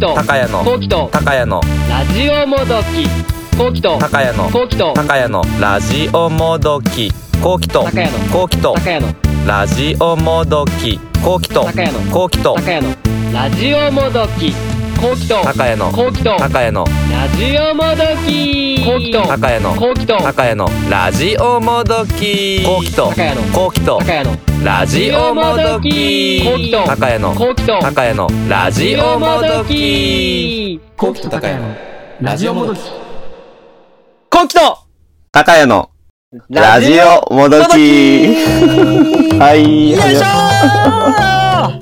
と高谷のこうきと高谷の。ラジオもどき。こうきと高谷のこうきと。高谷のラジオもどき。こうきと高谷のこうきと。高谷の。ラジオもどき。こうきと高谷のこうきと。高谷のラジオもどきこうきと高谷のこうきと高谷のラジオもどき。こうきと高谷のこうきと高谷のラジオもどき。こうきと高谷のこうきと高谷のラジオもどき。こうきと高谷のこうきと高谷のラジオもどき。こうきと高谷のラジオもどきこうきと高谷のラジオもどき。はいよいしょー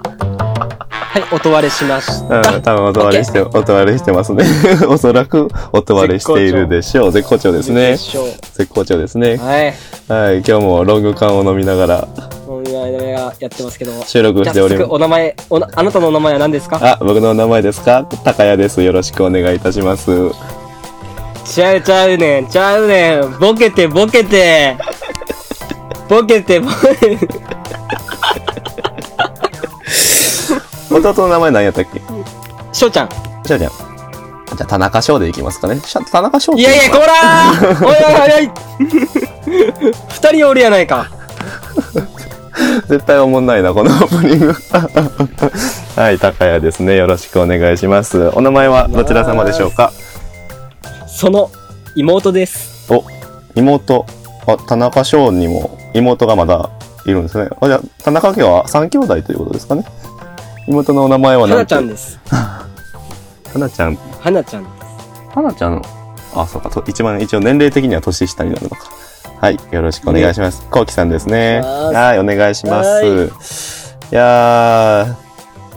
はい、音割れしました。うん、多分音割れして、音割れしてますね。おそらく音割れしているでしょう。絶好調ですね。絶好調ですね。はい。はい、今日もロング缶を飲みながらやってますけども。収録しております。お名前、おな、あなたのお名前は何ですか？あ、僕の名前ですか？高谷です。よろしくお願いいたします。ちゃうちゃうねん、ちゃうねん。ボケて、ボケて。ボケて、ボケて。弟の名前何やったっけ？しょうちゃん。しゃあちゃん。じゃあ、田中翔でいきますかね。しゃ田中翔っていやいや、こらー おいおいおいおい二人おるやないか。絶対おもんないな、このオープニング。はい、高谷ですね。よろしくお願いします。お名前はどちら様でしょうか？その妹です。お、妹。あ、田中翔にも妹がまだいるんですね。あ、じゃあ、田中家は三兄弟ということですかね？妹のお名前ははなちゃんです。花ちゃん。はなちゃん。花ちゃん。あ、そうか。と一番一応年齢的には年下になるのか。はい。よろしくお願いします。こうきさんですね。ははい。お願いします。はいいや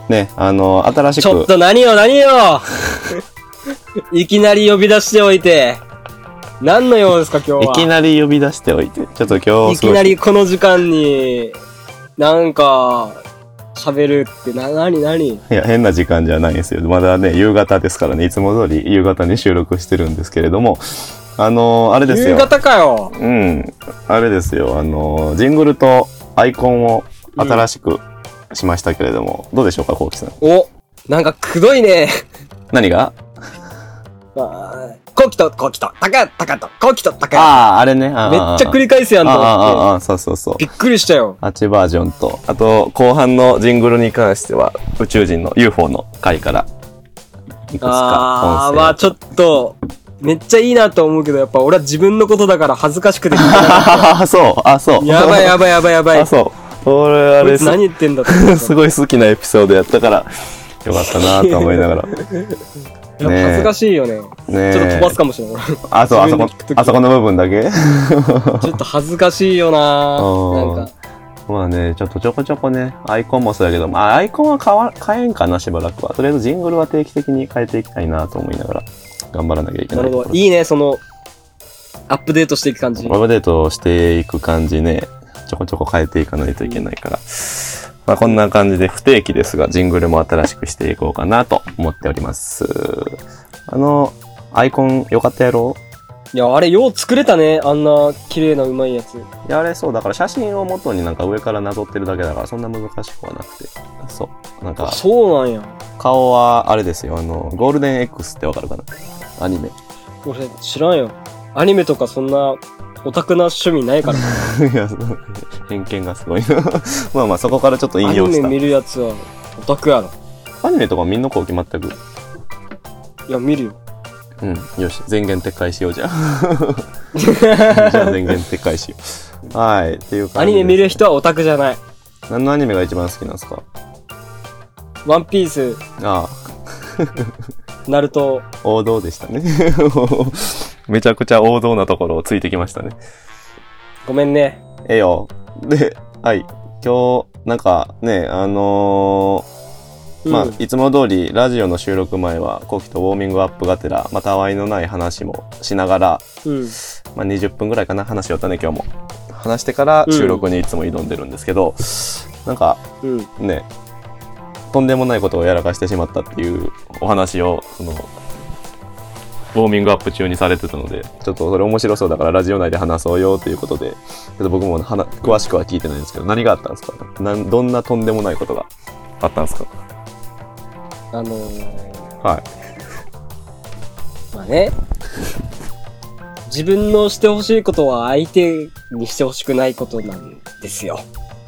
ー、ね、あの、新しく、ちょっと何よ何よ いきなり呼び出しておいて。何の用ですか今日は。いきなり呼び出しておいて、ちょっと今日いきなりこの時間に、なんか、喋るって、な、なになにいや、変な時間じゃないんですよ。まだね、夕方ですからね、いつも通り夕方に収録してるんですけれども、あのーあれですよ。夕方かよ。うん。あれですよ。あのージングルとアイコンを新しくしましたけれども、どうでしょうか、こうきさん。お、なんかくどいね。何が？あーこうきと、こうきと、たか、たかと、こうきと、たか。ああ、あれね。めっちゃ繰り返すやんと思って。あーあー、そうそうそう。びっくりしたよ。8バージョンと、あと、後半のジングルに関しては、宇宙人の UFO の回から、いくつかあー、音声をまあちょっと、めっちゃいいなと思うけど、やっぱ俺は自分のことだから恥ずかしくてあ、そう、あ、そう。た。やばいやばいやばいやばい。あ、そう。俺、あれ何言ってんだって。すごい好きなエピソードやったから、よかったなと思いながら。やっぱ恥ずかしいよね。ねえちょっと飛ばすかもしれない。あ、そう、あそこあそこの部分だけ？ちょっと恥ずかしいよなうんなんか。まあね、ちょっとちょこちょこね、アイコンもそうだけど、まあ、アイコンは変わ、変えんかな、しばらくは。とりあえずジングルは定期的に変えていきたいなと思いながら、頑張らなきゃいけなところないるほど。いいね、その、アップデートしていく感じ。アップデートしていく感じね、ちょこちょこ変えていかないといけないから。まあこんな感じで不定期ですが、ジングルも新しくしていこうかなと思っております。あの、アイコンよかったやろ？いや、あれ、よう作れたね。あんな、綺麗なうまいやつ。いや、あれそう、だから写真を元になんか上からなぞってるだけだから、そんな難しくはなくて。そう。なんか、そうなんや。顔はあれですよ、あの、ゴールデン X ってわかるかな？アニメ。俺、知らんよ。アニメとかそんな、オタクな趣味ないから。いや、偏見がすごいな。まあまあ、そこからちょっとア引用した。ニメ見るやつは、オタクやろ。アニメとか見んのこう決まったく？いや、見るよ。うん。よし、全言撤回しようじゃあ。じゃあ全言撤回しよう。はい。っていう感じでアニメ見る人はオタクじゃない。何のアニメが一番好きなんですか？ワンピース、ああ、ナルト、王道でしたね。めちゃくちゃ王道なところをついてきましたね。ごめんね。ええよ。で、はい。今日、なんかね、あのーうんまあ、いつも通り、ラジオの収録前は、コキとウォーミングアップがてら、まあ、たわいのない話もしながら、うん。まあ、20分ぐらいかな、話しよったね、今日も。話してから収録にいつも挑んでるんですけど、なんか、うん。ね、とんでもないことをやらかしてしまったっていうお話を、その、ウォーミングアップ中にされてたので、ちょっとそれ面白そうだからラジオ内で話そうよということで、ちょっと僕もはな詳しくは聞いてないんですけど、何があったんですか？なんどんなとんでもないことがあったんですか？あのー、はい。まあね。自分のしてほしいことは相手にしてほしくないことなんですよ。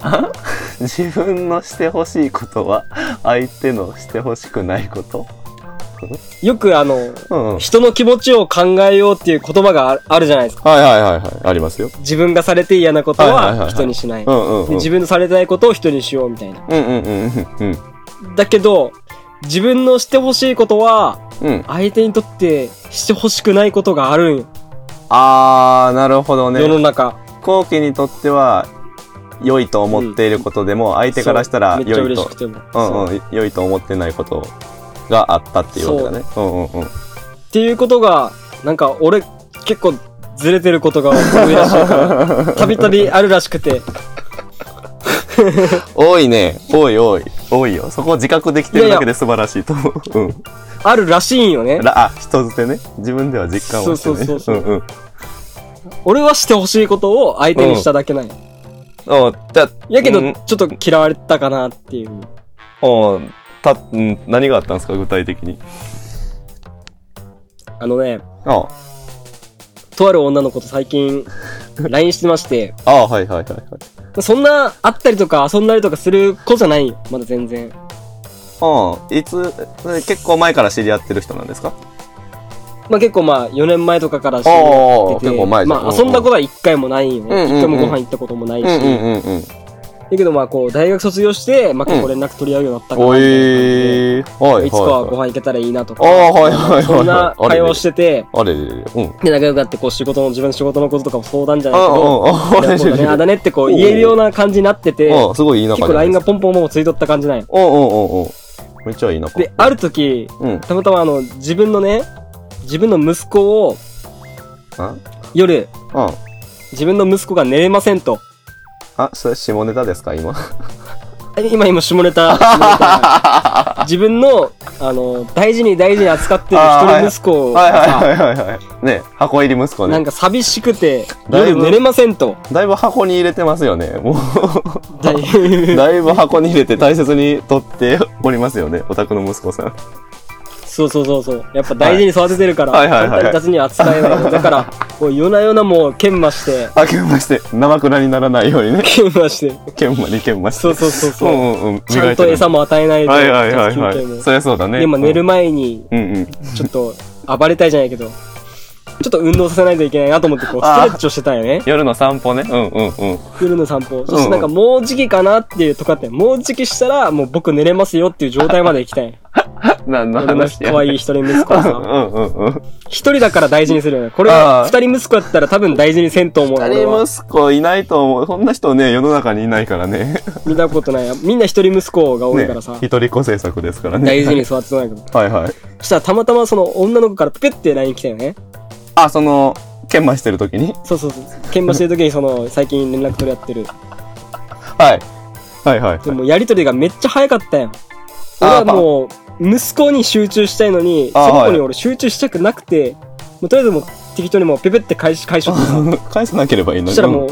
自分のしてほしいことは相手のしてほしくないこと？よくあの、うんうん。人の気持ちを考えようっていう言葉がああるじゃないですか。はいはいはいはい。ありますよ。自分がされて嫌なことは人にしない。自分のされたいことを人にしようみたいな。うんうんうんうんうん。だけど、自分のしてほしいことは、うん。相手にとってしてほしくないことがあるんよ。あー、なるほどね。世の中。後期にとっては良いと思っていることでも、相手からしたら良いと。うんそううん良いと思ってないことがあったっていうわけだね。うんうんうん。っていうことが、なんか俺結構ずれてることが多いらしいから、たびたびあるらしくて。多いね多い多い多いよ。そこを自覚できてるだけで素晴らしいと思う。うん。あるらしいんよね。らあ人づてね。自分では実感をしてね。そうそうそうそう。んうん。俺はしてほしいことを相手にしただけなんよ。おじゃあやけど、うん。ちょっと嫌われたかなっていう。おた、うん、何があったんですか？具体的に。あのね、あとある女の子と最近 LINE してまして、ああはいはいはいはい。そんな会ったりとか遊んだりとかする子じゃない。よ。まだ全然。うんいつ結構前から知り合ってる人なんですか？まあ結構まあ4年前とかから知り合ってて、結構前まあ遊んだことは1回もないよね。うんうんうん1回もご飯行ったこともないし。うんうんうんうんだけどまあこう大学卒業して、まあ結構連絡取り合うようになったからおみたいな感じで。いはいはい。いつかはご飯行けたらいいなとか。ああはいはいはいはい。そんな会話をしてて、あれれれれうん。で、仲良くなってこう仕事の、自分の仕事のこととかも相談じゃないあけど、あああね、あだねってこう言えるような感じになってて、うん。すごいいい仲結構 LINE がポンポンポンついとった感じなんよ。うんうんうんうん。めっちゃいい仲で、ある時、うん。たまたまあの、自分のね、自分の息子をあ？夜、うん。自分の息子が寝れませんと。あそれ下ネタですか？今。え今今下ネタ、下ネタ自分の、あの、大事に大事に扱ってる一人息子はいはいはいはい。はいね箱入り息子ね。なんか寂しくて、夜寝れませんと。だいぶ箱に入れてますよね。もう。だいぶ 箱に入れて大切に取っておりますよねお宅の息子さんそうそうそうそう。やっぱ大事に育ててるから、はい。簡単に雑には扱えないの。だから、こう夜な夜なもう研磨して、あけまして生蔵にならないようにね。研磨して、研磨に研磨して。そうそうそうそう。うんうんうん。ちゃんと餌もも与えないと、はいはいはいはい。そりゃそうだね。でも寝る前に、うんうん。ちょっと暴れたいじゃないけど、ちょっと運動させないといけないなと思って、こう、ストレッチをしてたんよね。夜の散歩ね。うんうんうん。夜の散歩。そしてなんかもう時期かなっていうとかって、もう時期したら、もう僕寝れますよっていう状態まで行きたい。何の話や可愛い一人息子をうさ。んうんうん一人だから大事にするよね。これあがあ二人息子だったら多分大事にせんと思う二人息子いないと思う。そんな人ね、世の中にいないからね。見たことない。みんな一人息子が多いねからさ。一人っ子政策ですからね。大事に育ててないから。はいはい。そしたらたまたまその女の子からペッて LINE 来たよね。あ、その、研磨してる時に？そうそうそう。研磨してる時にその、最近連絡取り合ってる。はい。はいはい。でもやりとりがめっちゃ早かったやん。俺あはもう、息子に集中したいのに、そあの子に俺集中したくなくて、もうとりあえずもう適当にもうペペって返し、返し。返さなければいいのに。そしたらもう、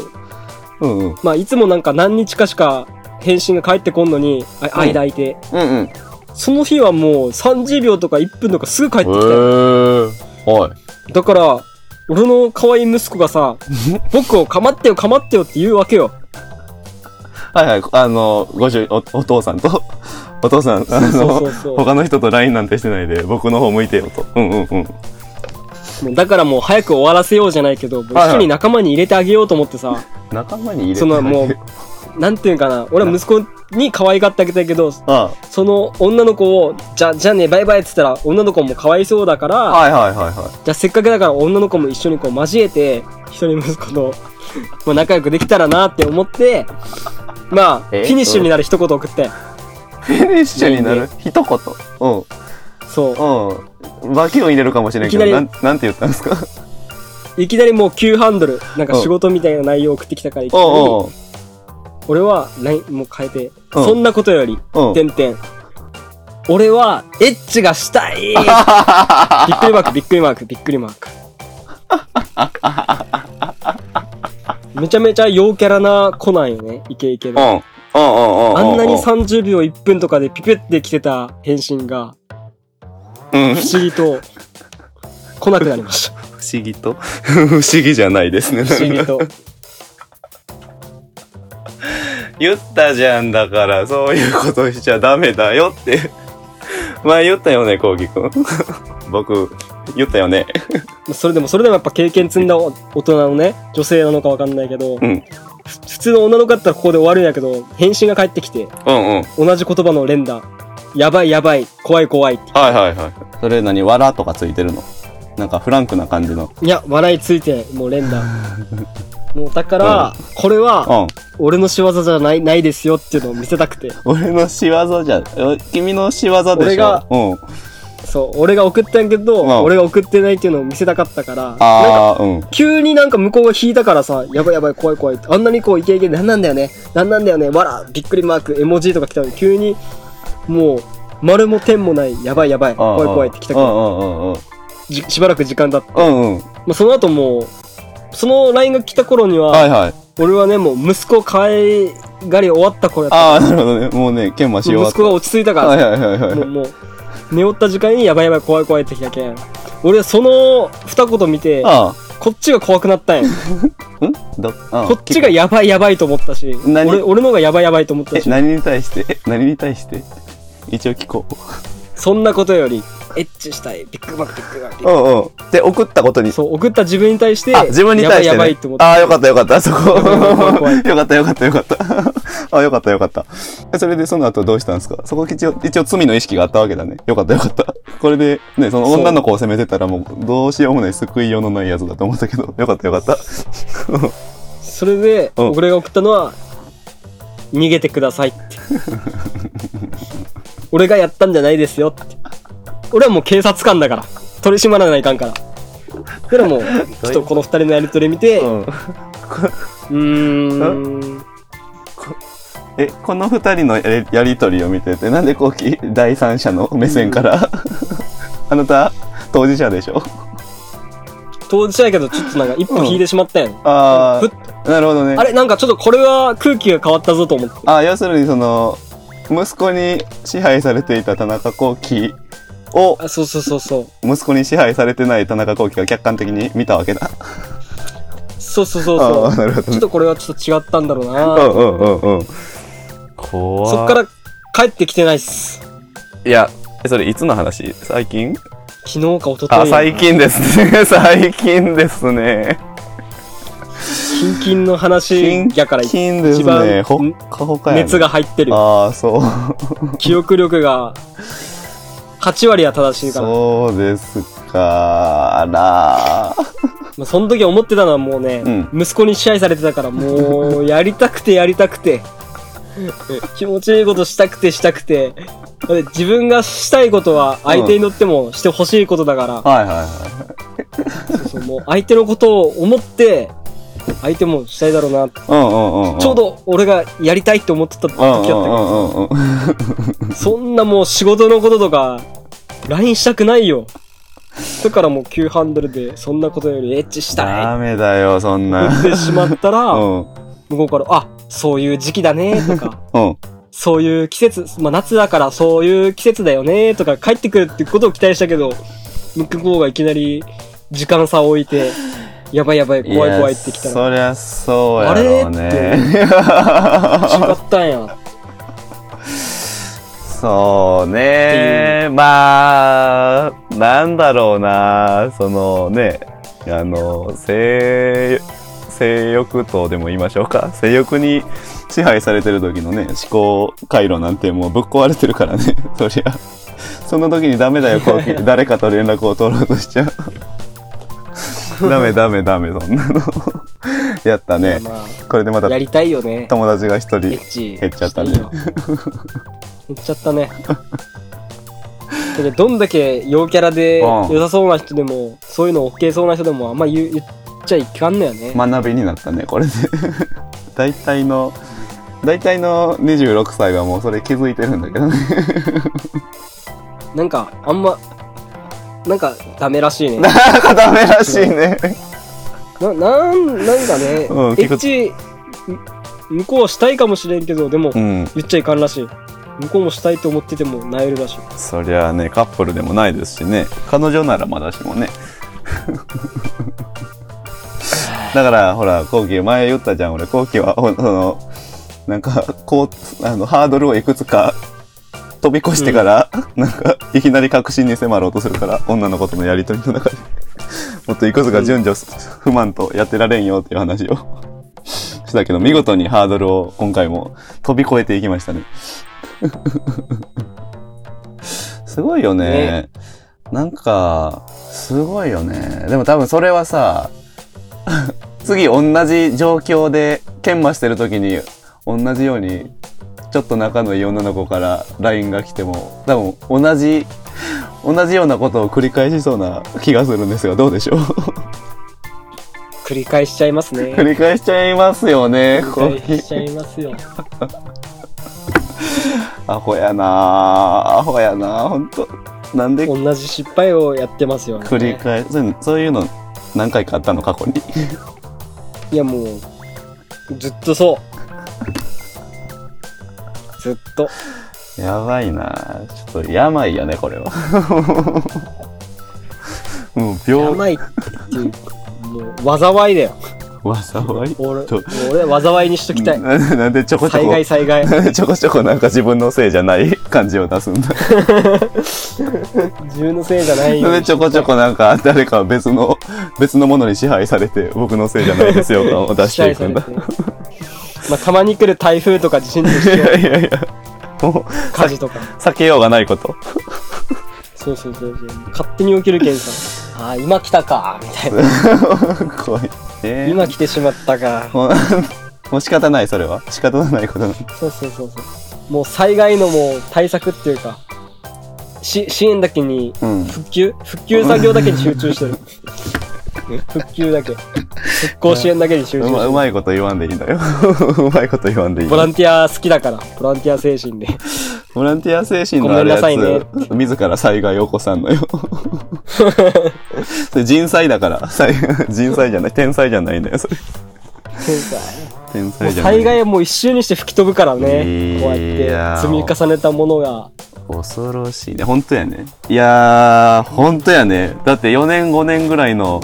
うん。うんうん。まあいつもなんか何日かしか返信が返ってこんのに、あうん間空いて。うんうん。その日はもう30秒とか1分とかすぐ帰へってきたよ。ー。はい。だから、俺の可愛い息子がさ、僕を構ってよ構ってよって言うわけよ。はいはい。あの、ご主お、お父さんと、お父さん、あの他の人と LINE なんてしてないで、僕の方向いてよと。うんうんうん。だからもう早く終わらせようじゃないけど、一緒に仲間に入れてあげようと思ってさ、仲間に入れてそのもう、なんていうんかな、俺は息子に可愛がってあげたいけど、あその女の子を、じゃ、じゃあね、バイバイって言ったら、女の子もかわいそうだから、はいはいはいはい。じゃあせっかくだから女の子も一緒にこう交えて、一人息子と、まあ仲良くできたらなって思って、まあ、フえィニッシュになる一言送って、フィニッシュになる？一言。うん。そう。うん。バキを入れるかもしれんけど、なん、なんて言ったんですか？いきなりもう急ハンドル、なんか仕事みたいな内容を送ってきたから、いきなり俺は、もう変えて、うんそんなことより。てんてん。俺は、エッチがしたい びっくりマーク、びっくりマーク、びっくりマーク。めちゃめちゃ陽キャラな子なんよね、イケイケで。うん。あんなに30秒1分とかでピペって来てた返信が、うん。不思議と来なくなりました。不思議と？不思議じゃないですね。不思議と。言ったじゃんだから、そういうことしちゃダメだよって。前言ったよね、こうきくん？僕、言ったよね。それでも、それでもやっぱ経験積んだ大人のね、女性なのかわかんないけど、うん。ふ普通の女の子だったらここで終わるんやけど、返信が返ってきて、うんうん。同じ言葉の連打。やばいやばい、怖い怖いって。はいはいはい。それ何わらとかついてるの？なんかフランクな感じの。いや、笑いついて、もう連打。もうだから、これは、うん。俺の仕業じゃない、ないですよっていうのを見せたくて。俺の仕業じゃ、え君の仕業でしょ？俺がうん。そう、俺が送ったんやけど、うん俺が送ってないっていうのを見せたかったから、なんか、ああ、うん。急になんか向こうが引いたからさ、やばいやばい怖い怖い。あんなにこうイケイケでなんなんだよね。なんなんだよね。わら、びっくりマーク、絵文字とか来たのに、急に、もう、丸も点もない、やばいやばい、怖い怖いって来たから、うんうんうんうん。じしばらく時間経って、うんうん。まあ、その後もう、その LINE が来た頃には、はいはい。俺はね、もう息子可愛がり終わった頃やった。ああ、なるほどね。もうね、研磨し終わった。子が落ち着いたから、はいはいはいはい。もう、もう、寝おった時間にやばいやばい怖い怖いって来たけん。俺はその二言見て、あこっちが怖くなったんや。あ。ん？どあこっちがやばいやばいと思ったし、何？俺、俺の方がやばいやばいと思ったえ、し、何に対して？え、何に対して？一応聞こう。そんなことより、エッチしたい、ビッグマック、ビッグマック。うんうん。で、送ったことに。そう、送った自分に対して、あ、自分に対して、ね。やばいやばいって思って。ああ、よかったよかった。そこ。怖い怖いよかったよかったよかった。あよかった よかった。えそれでその後どうしたんですか？そこ一応、一応罪の意識があったわけだね。よかったよかった。これで、ね、そのそう女の子を責めてたらもうどうしようもない救いようのないやつだと思ったけど、よかったよかった。それで、うん俺が送ったのは、逃げてくださいって。俺がやったんじゃないですよって。俺はもう警察官だから。取り締まらないかんから。だからも う、ちょっとこの二人のやりとり見て、ううん。ーん、え、この二人のやりやりとりを見てて、なんでこうき、第三者の目線から、あなた、当事者でしょ？当事者やけど、ちょっとなんか一歩引いてしまったやん。あふっあ、なるほどね。あれなんかちょっとこれは空気が変わったぞと思って。あ要するにその、息子に支配されていた田中幸喜を、あ、そうそうそうそう。息子に支配されてない田中幸喜が客観的に見たわけだ。そうそうそうあそう。ねちょっ。とこれはちょっと違ったんだろうな。うんうんうんうん。怖そっから帰ってきてないっす。いや、えそれいつの話？最近？昨日か一昨日あ、最近ですね。最近ですね。キンキンの話やから近です一番ね。ほっかほかやね。熱が入ってるよ。ああ、そう。記憶力が8割は正しいから。そうですか。あらまあその時思ってたのはもうね、うん息子に支配されてたから、もう、やりたくてやりたくて、気持ちいいことしたくてしたくて、で自分がしたいことは相手にとってもしてほしいことだから、はいはいはい。そうそうもう相手のことを思って、相手もしたいだろうな。うんうんうんうん。ちょうど俺がやりたいって思ってた時だったけど。そんなもう仕事のこととか、LINE したくないよ。だからもう急ハンドルで、そんなことよりエッチしたいダメだよ、そんな。ってしまったら、うん。向こうから、あ、そういう時期だね、とか、うん。そういう季節、まあ夏だからそういう季節だよね、とか帰ってくるってことを期待したけど、向こうがいきなり時間差を置いて、やばいやばい、怖い怖いってきたら、そりゃそうやろうあれね。違ったんや。そうね。まあ、なんだろうな。そのね、あの、性、性欲とでも言いましょうか。性欲に支配されてる時のね、思考回路なんてもうぶっ壊れてるからね。そりゃ。その時にダメだよ、こう誰かと連絡を取ろうとしちゃう。ダメダメダメ、そんなの。やったね。まこれでまたあ、やりたいよね。友達が一人。減っちゃったね。減っちゃったね。でどんだけ陽キャラでうん良さそうな人でも、そういうの OK そうな人でもあんま言う言っちゃいかんのよね。学びになったねこれで 大体の大体の26歳はもうそれ気づいてるんだけどねなんか、あんま、なんかダメらしいね。なんかダメらしいね。な、なん、なんかね、うんエッチ、向こうはしたいかもしれんけど、でも、うん。言っちゃいかんらしい。向こうもしたいと思っててもなえるらしい。そりゃあねカップルでもないですしね。彼女ならまだしもね。だからほら後期前言ったじゃん。俺後期はほそのなんかこうあのハードルをいくつか飛び越してから、なんかいきなり確信に迫ろうとするから女の子とのやりとりの中で もっといくつか順序不満とやってられんよっていう話を。したけど見事にハードルを今回も飛び越えていきましたね。すごいよね。ね。なんかすごいよね。でも多分それはさ次同じ状況で研磨してる時に同じようにちょっと仲のいい女の子から LINE が来ても多分同じ同じようなことを繰り返しそうな気がするんですがどうでしょう？繰り返しちゃいますね。繰り返しちゃいますよね。こ繰り返しちゃいますよ。アホやな。アホやな。本当。なんで？同じ失敗をやってますよね。繰り返そういうそういうの何回かあったの？過去に。いやもうずっとそうずっと。やばいな。ちょっと病やねこれは。もう病。甘いっていうもう災いだよ。災い？俺ちょ俺災いにしときたい。ななんでちょこちょ災こ害災害。なんでちょこちょこなんか自分のせいじゃない感じを出すんだ。自分のせいじゃないよ。なんでちょこちょこなんか誰か別の別のものに支配されて僕のせいじゃないですよ感を出していくんだ。支配されてまあたまに来る台風とか地震としていやいやもう火事とか。避けようがないこと。そうそうそうそう。勝手に起きるけんさ。ああ今来たかみたいな。怖いね。今来てしまったかもうもう仕方ないそれは。仕方のないことなのそうそうそうそう。もう災害のもう対策っていうかし支援だけにうん。復旧復旧作業だけに集中してる 復旧だけ。復興支援だけに集中うまうまいこと言わんでいいんだよ。うまいこと言わんでいいボランティア好きだからボランティア精神で。ボランティア精神のあるやつ、ごめんなさい自ら災害を起こさんのよ。それ人災だから。災人災じゃない。天災じゃないんだよそれ。天才天災じゃない。災害はもう一瞬にして吹き飛ぶからね。いこうややって積み重ねたものが。恐ろしいね。本当やね。いやー本当やね。だって4年5年ぐらいの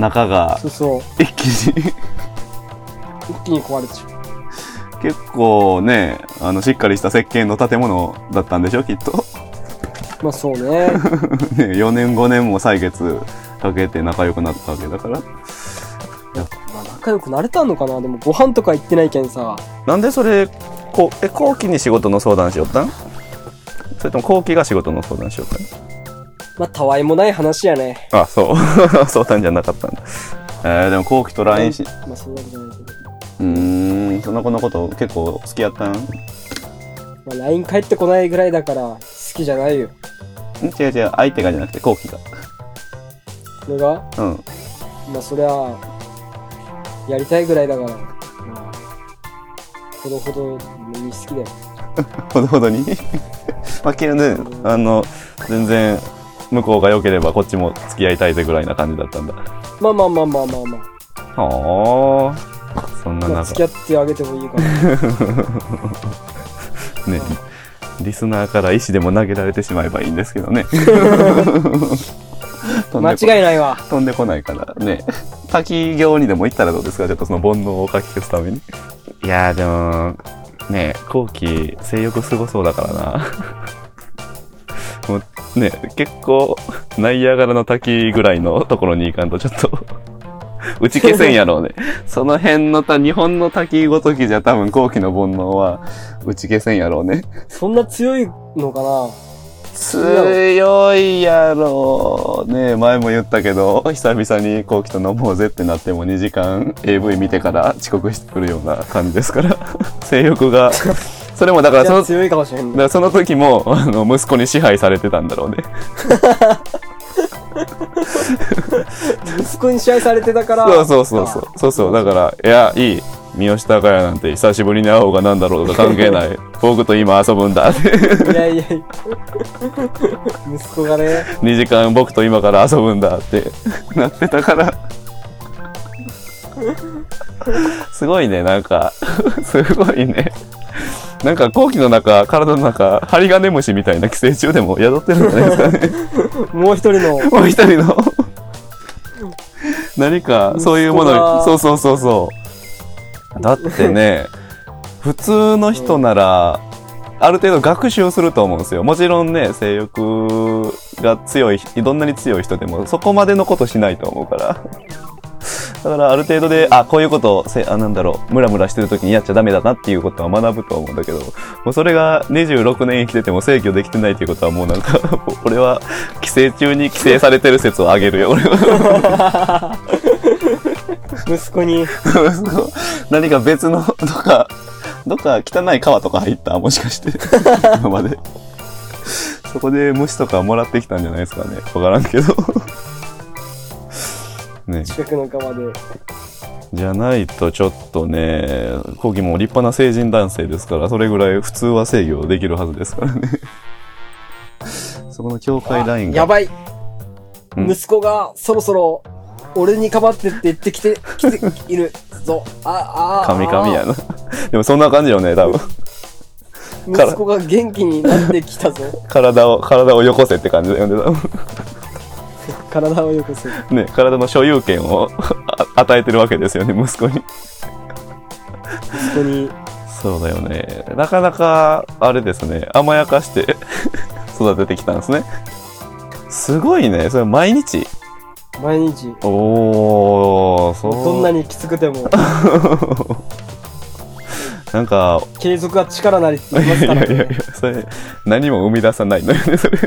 中がそうそう。一気に。一気に壊れちゃう。結構ねあのしっかりした設計の建物だったんでしょきっと。まあそうね。ね4年5年も歳月かけて仲良くなったわけだから。まあ仲良くなれたのかな？でもご飯とか行ってないけんさ。なんでそれこうえ後期に仕事の相談しよったん？それとも後期が仕事の相談しよったん？まあたわいもない話やね。あそう。相談じゃなかったんだ。えー、でも後期と LINE しまあそういうわけじゃないけど。うーんその子のこと結構好きやったん？んまあ LINE 返ってこないぐらいだから好きじゃないよ。違う違う相手がじゃなくて後期が。これが？うん。まあそりゃやりたいぐらいだからまあほどほどに好きだよ。ほどほどに？まあけどねあの全然向こうが良ければこっちも付き合いたいぜぐらいな感じだったんだ。まあまあまあまあまあまはあそんなあ、まあ、中付き合ってあげてもいいかな。ねリリスナーから石でも投げられてしまえばいいんですけどね。飛 ん間でこ違いないわ。飛んでこないからね。滝行にでも行ったらどうですか？ちょっとその煩悩を書き消すために。いやーでもね後期性欲すごそうだからなもうね結構ナイアガラの滝ぐらいのところに行かんとちょっと 打ち消せんやろうね。その辺のた日本の滝ごときじゃ多分後期の煩悩は打ち消せんやろうね。そんな強いのかな？強いやろうね。前も言ったけど久々に後期と飲もうぜってなっても2時間 AV 見てから遅刻してくるような感じですから。性欲がそれもだからその強いかもしれんね。からその時もあの息子に支配されてたんだろうね。息子に支配されてたから。そうそうそうそう。そうそう。だからいやいい。三好孝也なんて久しぶりに会おうがなんだろうとか関係ない。僕と今遊ぶんだ。っていやいやいや。息子がね。2時間僕と今から遊ぶんだってなってたから すごいね、なんか、すごいね。なんか、後期の中、体の中、針金虫みたいな寄生虫でも宿ってるんじゃないですかね。もう一人の、もう一人の。何かそういうものそうそうそうそう。だってね普通の人ならある程度学習すると思うんですよ。もちろんね性欲が強いどんなに強い人でもそこまでのことしないと思うからだからある程度であこういうことをせあなんだろうムラムラしてる時にやっちゃダメだなっていうことは学ぶと思うんだけどもうそれが26年生きてても制御できてないっていうことはもうなんか 俺は寄生虫に寄生されてる説を挙げるよ俺は。息子に、何か別のどっかどっか汚い川とか入ったもしかして。今まで。そこで虫とかもらってきたんじゃないですかね。わからんけどね近くの川で。じゃないとちょっとね、コギも立派な成人男性ですから、それぐらい普通は制御できるはずですからね。そこの境界ラインが。やばいうん息子がそろそろ、俺にかばってって言ってきて、来ているぞ。あ、あ、神々やな。でもそんな感じよね、多分。息子が元気になってきたぞ。体を、体をよこせって感じだよね、多分。体をよこせ。ね、体の所有権をあ与えてるわけですよね、息子に。息子に。そうだよね。なかなか、あれですね、甘やかして 育ててきたんですね。すごいね、それ毎日？毎日、おー、そう。どんなにきつくても、なんか、継続が力なりってい言いますからやいやいやいやね。、それ、何も生み出さないのよね、それ。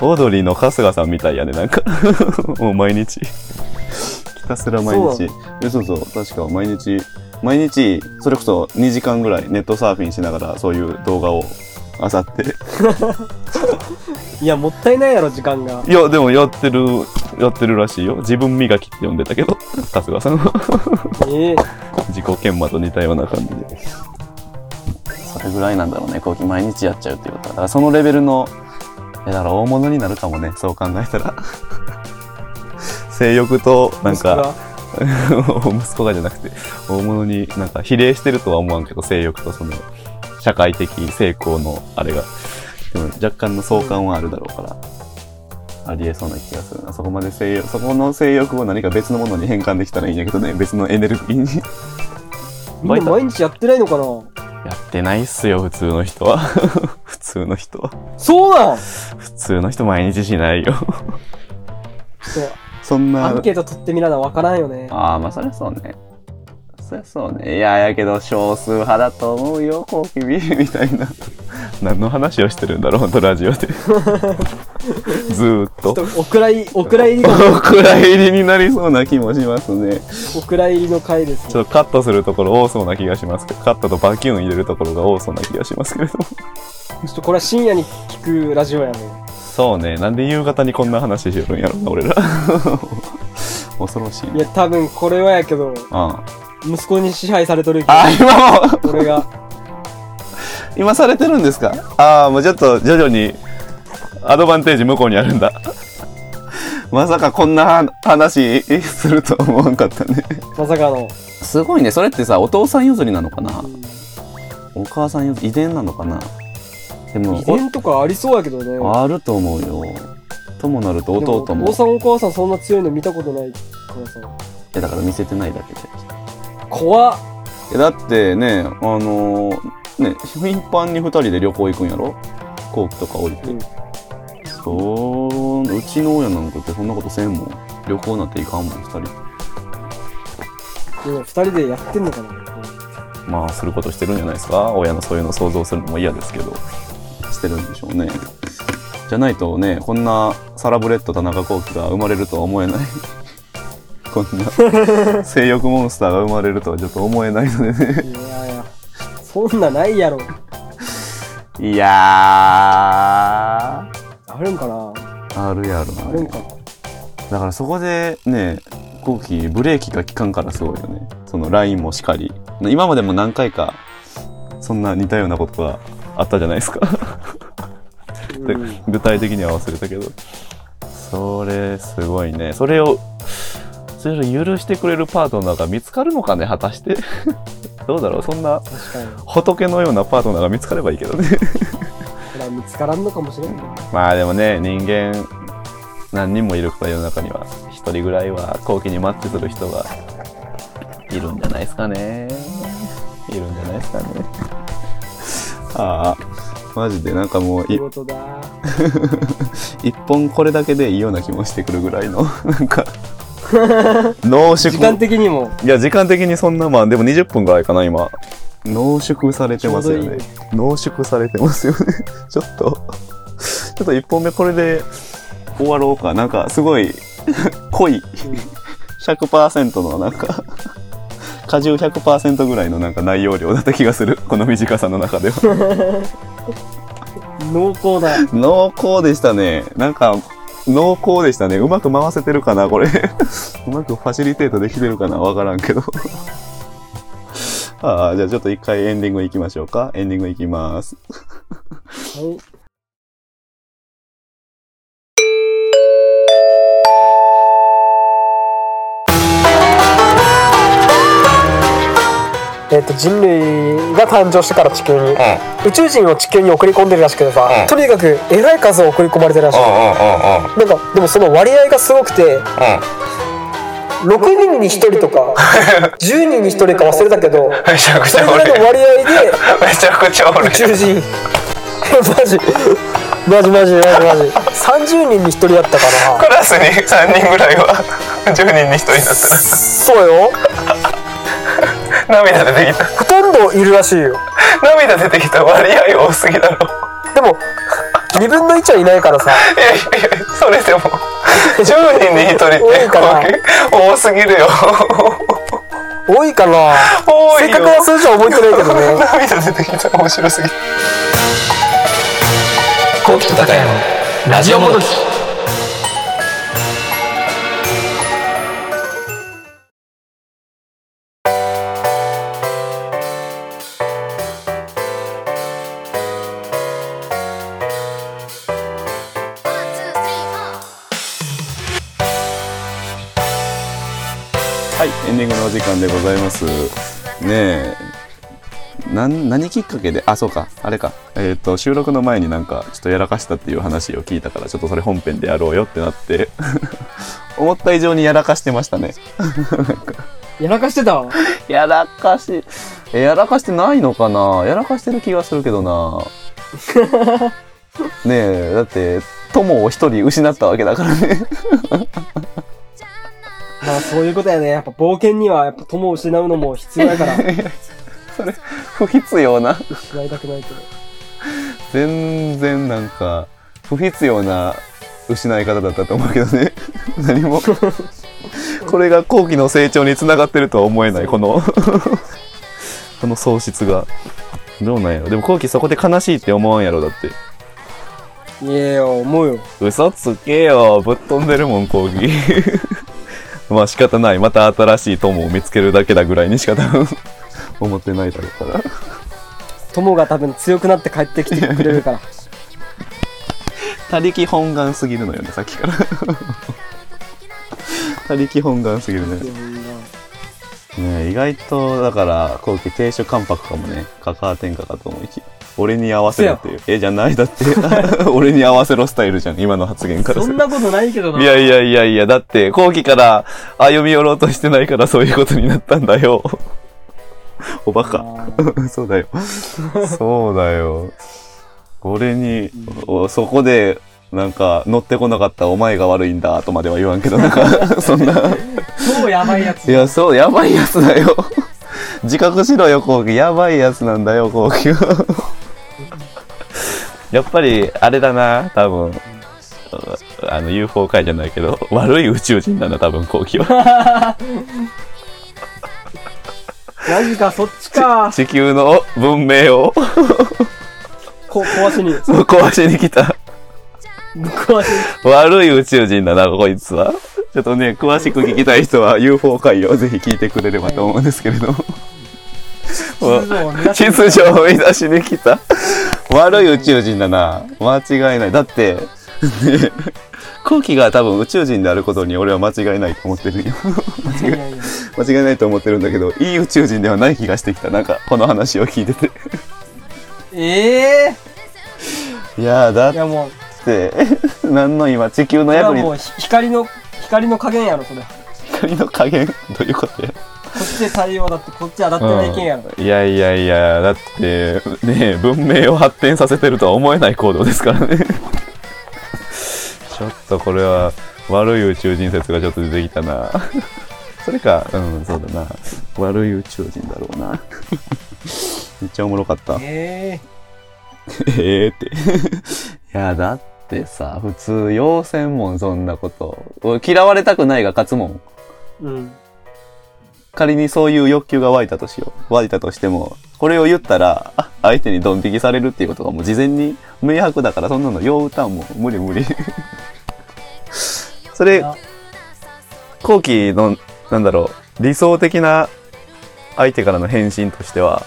オードリーの春日さんみたいやね、なんか。もう毎日。ひたすら毎日。いやそうそう、確か毎日、毎日、それこそ2時間ぐらいネットサーフィンしながら、そういう動画を漁って。いや、もったいないやろ、時間が。いや、でもやってる、やってるらしいよ。自分磨きって呼んでたけど、春日さんえ自己研磨と似たような感じで。それぐらいなんだろうね、後期毎日やっちゃうっていうことは。だからそのレベルの、え、だから大物になるかもね、そう考えたら。性欲と、なんか、息子がじゃなくて、大物になんか比例してるとは思わんけど、性欲とその、社会的成功のあれが。でも若干の相関はあるだろうから。ありえそうな気がするな。そこまで性欲、そこの性欲を何か別のものに変換できたらいいんやけどね、別のエネルギーに。みんな毎日やってないのかな？やってないっすよ、普通の人は。普通の人は。そうなん？普通の人毎日しないよ。そんなとアン。ケート取ってみななわからんよね。ああ、まあそりゃそうね。そりゃそうね。いや、やけど少数派だと思うよ、こうきびみたいな。何の話をしてるんだろう、ほんとラジオで。ずーっとちょ。っとお蔵入り、お蔵入りが、お蔵入りになりそうな気もしますね。お蔵入りの回ですね。ちょっとカットするところ多そうな気がしますけど、カットとバキュン入れるところが多そうな気がしますけれども。ちょっとこれは深夜に聞くラジオやね。そうね、なんで夕方にこんな話してるんやろな、俺ら。恐ろしいね。いや、多分これはやけど、あ息子に支配されとるけあ、あ今も、ど、俺が。今されてるんですか？ああ、もうちょっと徐々にアドバンテージ向こうにあるんだ。まさかこんな話するとは思わんかったね。まさかの。すごいね。それってさ、お父さん譲りなのかな？お母さん譲り、遺伝なのかな？でも遺、伝とかありそうやけどね。あると思うよ。ともなると弟も。お父さんお母さんそんな強いの見たことないからさ。えだから見せてないだけで。怖っ。えだってね、あのーね、頻繁に二人で旅行行くんやろ？飛行機とか降りて。うんそう、うちの親なんかってそんなことせんもん。旅行なんて行かんもん、二人。でも二人でやってんのかなまあ、することしてるんじゃないですか？親のそういうの想像するのも嫌ですけど。してるんでしょうね。じゃないとね、こんなサラブレッド田中幸喜が生まれるとは思えない。こんな 性欲モンスターが生まれるとはちょっと思えないのでね。いやいや。そんなないやろ。いやあるんかな？ー、あるやろなあるんか。だからそこでね、後期ブレーキが効かんからすごいよね。その LINE もしかり。今までも何回か、そんな似たようなことがあったじゃないですか。でうん 具体的には忘れたけど。それ、すごいね。それを、それを許してくれるパートナーが見つかるのかね？果たして？どうだろう？そんな。仏のようなパートナーが見つかればいいけどね。これは見つからんのかもしれん。まあでもね人間何人もいるから世の中には一人ぐらいは後期にマッチする人がいるんじゃないですかね。いるんじゃないですかね。ああマジでなんかもう。一本これだけでいいような気もしてくるぐらいのなんか 濃縮。時間的にも。いや時間的にそんなまあでも20分ぐらいかな今。濃縮されてますよね。濃縮されてますよね。ちょ っと。ちょっと1本目これで終わろうか。なんかすごい 濃い。100%のなんか果汁100%ぐらいのなんか内容量だった気がする。この短さの中では。濃厚だ。濃厚でしたね。なんか濃厚でしたね。うまく回せてるかなこれ。うまくファシリテートできてるかなわからんけど。ああじゃあちょっと一回エンディングいきましょうか。エンディングいきます。はい。えっと人類が誕生してから地球に、宇宙人を地球に送り込んでるらしくてさ、とにかくえらい数を送り込まれてるらしい、なんかでもその割合がすごくて、6人に1人とか 10人に1人か忘れたけどそれぐらいの割合でめちゃくちゃ宇宙人。マジ。マジマジマジマジ。30人に1人やったかなクラスに3人ぐらいは10人に1人だったそうよ。ら涙出てきた。ほとんどいるらしいよ涙出てきた。割合多すぎだろ。でも2分の1はいないからさ。いやいやいやそれでも。10人に1人って多いかな多すぎるよ。多いかな。多いよ。正確な数字は覚えてないけどね。涙出てきた。面白すぎコウキと高谷のラジオもどき何きっかけであそうかあれか。えっ、と収録の前になんかちょっとやらかしたっていう話を聞いたからちょっとそれ本編でやろうよってなって 思った以上にやらかしてましたね。やらかしてた？やらかしえやらかしてないのかな？やらかしてる気がするけどな。ねえだって友を一人失ったわけだからね。まあそういうことやね。やっぱ冒険にはやっぱ友を失うのも必要やから不必要な。失いたくな。いけど全然なんか不必要な失い方だったと思うけどね。何も。これが後期の成長につながってるとは思えないこの。この喪失が。どうなんやろ。でも後期そこで悲しいって思わんやろだって。いやよ思うよ。嘘つけよ。ぶっ飛んでるもん後期 まあ仕方ない。また新しい友を見つけるだけだぐらいにしか多分思ってないだろうから。友が多分強くなって帰ってきてくれるから。他力本願すぎるのよねさっきから。他力本願すぎるね。ね意外とだから後期亭主関白かもね。カカア天下かと思いきや。俺に合わせろっていう。えじゃないだって。俺に合わせろスタイルじゃん。今の発言から。するそんなことないけどな。いやいやいやいや。だって後期から歩み寄ろうとしてないからそういうことになったんだよ おバカ そうだよそうだよ俺に、おそこでなんか乗ってこなかったお前が悪いんだとまでは言わんけどなんか そんな超やばいやついや、そう、やばいやつだよ。自覚しろよ、コウキ。やばいやつなんだよ、コウキは。やっぱり、あれだな、多分。あの、UFO 界じゃないけど、悪い宇宙人だな、多分、コウキは。マジかそっちか。地球の文明を。こ壊しに。壊しに来た。壊しに悪い宇宙人だな、こいつは。ちょっとね、詳しく聞きたい人は UFO 界をぜひ聞いてくれればと思うんですけれど。も。秩序を乱し秩序を乱しに来た。悪い宇宙人だな。間違いない。だってね後期が多分宇宙人であることに俺は間違いないと思ってるよ。いやいやいや間違いないと思ってるんだけど、いい宇宙人ではない気がしてきた。なんか、この話を聞いてて。えいやー、だえいやもて、何の今、地球のそれは役にもうひ光の光の加減やろそれ。こ光の加減？どういうことや？っちで太陽だってこっち当たってないけんやろ、いやいやいや、だって、ね文明を発展させてるとは思えない行動ですからね。ちょっとこれは、悪い宇宙人説がちょっと出てきたな。それか、うん、そうだな。悪い宇宙人だろうな。めっちゃおもろかった。え ええって。いや、だってさ、普通、要せんもん、そんなこと。俺嫌われたくないが勝つもん。えうん仮にそういう欲求が湧いたとしよう。湧いたとしても、これを言ったら、あ相手にドン引きされるっていうことがもう事前に明白だから、そんなのよう歌うもん。無理無理。それあ、後期の、なんだろう、理想的な相手からの返信としては、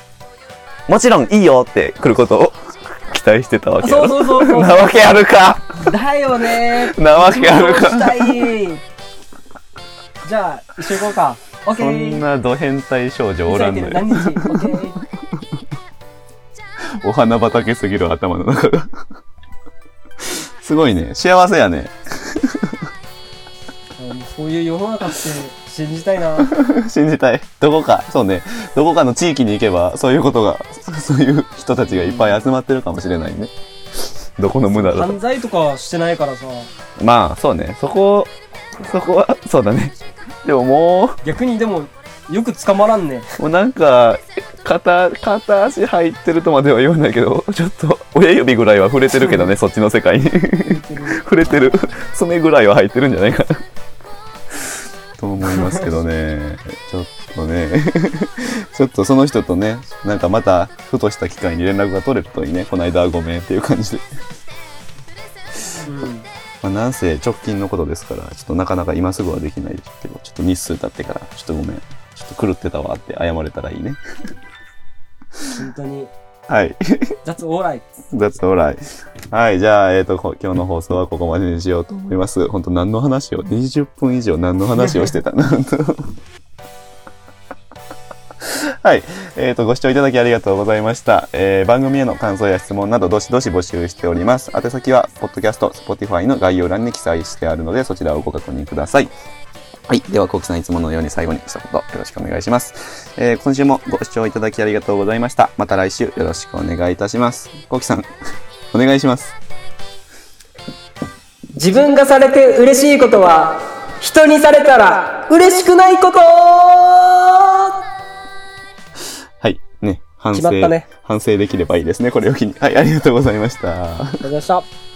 もちろんいいよって来ることを 期待してたわけやそうろ。そうそうそうなわけあるかだよねなわけあるかじゃあ一緒行こうかそーんなド変態少女おらんのよ。お花畑すぎる頭の中が。すごいね。幸せやね。もうそういう世の中って信じたいな信じたい。どこか、そうね。どこかの地域に行けば、そういうことが、そういう人たちがいっぱい集まってるかもしれないね。どこの無駄だと。犯罪とかしてないからさまあ、そうね。そこ、そこは、そうだね。でもも逆にでもよく捕まらんねう、もうなんか、片、片足入ってるとまでは言わないけど、ちょっと、親指ぐらいは触れてるけどね、そっちの世界に。触れてる。爪ぐらいは入ってるんじゃないかな。と思いますけどね。ちょっとね。ちょっとその人とね、なんかまた、ふとした機会に連絡が取れるといいね。この間はごめんっていう感じで。うんまあ、なんせ直近のことですから、ちょっとなかなか今すぐはできないですけど、ちょっと日数経ってから、ちょっとごめん。ちょっと狂ってたわって謝れたらいいね。本当にはい。That's alright That's alright. はい。じゃあ、えっ、と、こ今日の放送はここまでにしようと思います。本当何の話を、20分以上何の話をしてたな。本 当はい。えっ、と、ご視聴いただきありがとうございました。えー番組への感想や質問など、どしどし募集しております。宛先は、ポッドキャスト、Spotify の概要欄に記載してあるので、そちらをご確認ください。はい。では、コウキさんいつものように最後に一言よろしくお願いします。えー今週もご視聴いただきありがとうございました。また来週よろしくお願いいたします。コウキさん、お願いします。自分がされて嬉しいことは人にされたら嬉しくないこと。反省。決まったね反省できればいいですね。これを機に。はい。ありがとうございました。ありがとうございました